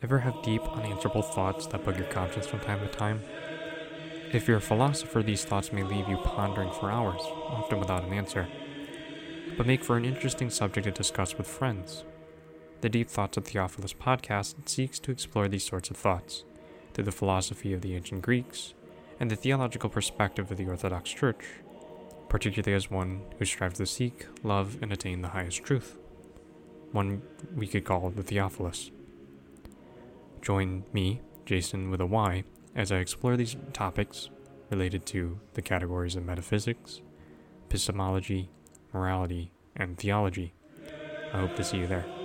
Ever have deep, unanswerable thoughts that bug your conscience from time to time? If you're a philosopher, these thoughts may leave you pondering for hours, often without an answer, but make for an interesting subject to discuss with friends. The Deep Thoughts of Theophilus podcast seeks to explore these sorts of thoughts through the philosophy of the ancient Greeks and the theological perspective of the Orthodox Church, particularly as one who strives to seek, love, and attain the highest truth. One we could call the Theophilus. Join me, Jason with a Y, as I explore these topics related to the categories of metaphysics, epistemology, morality, and theology. I hope to see you there.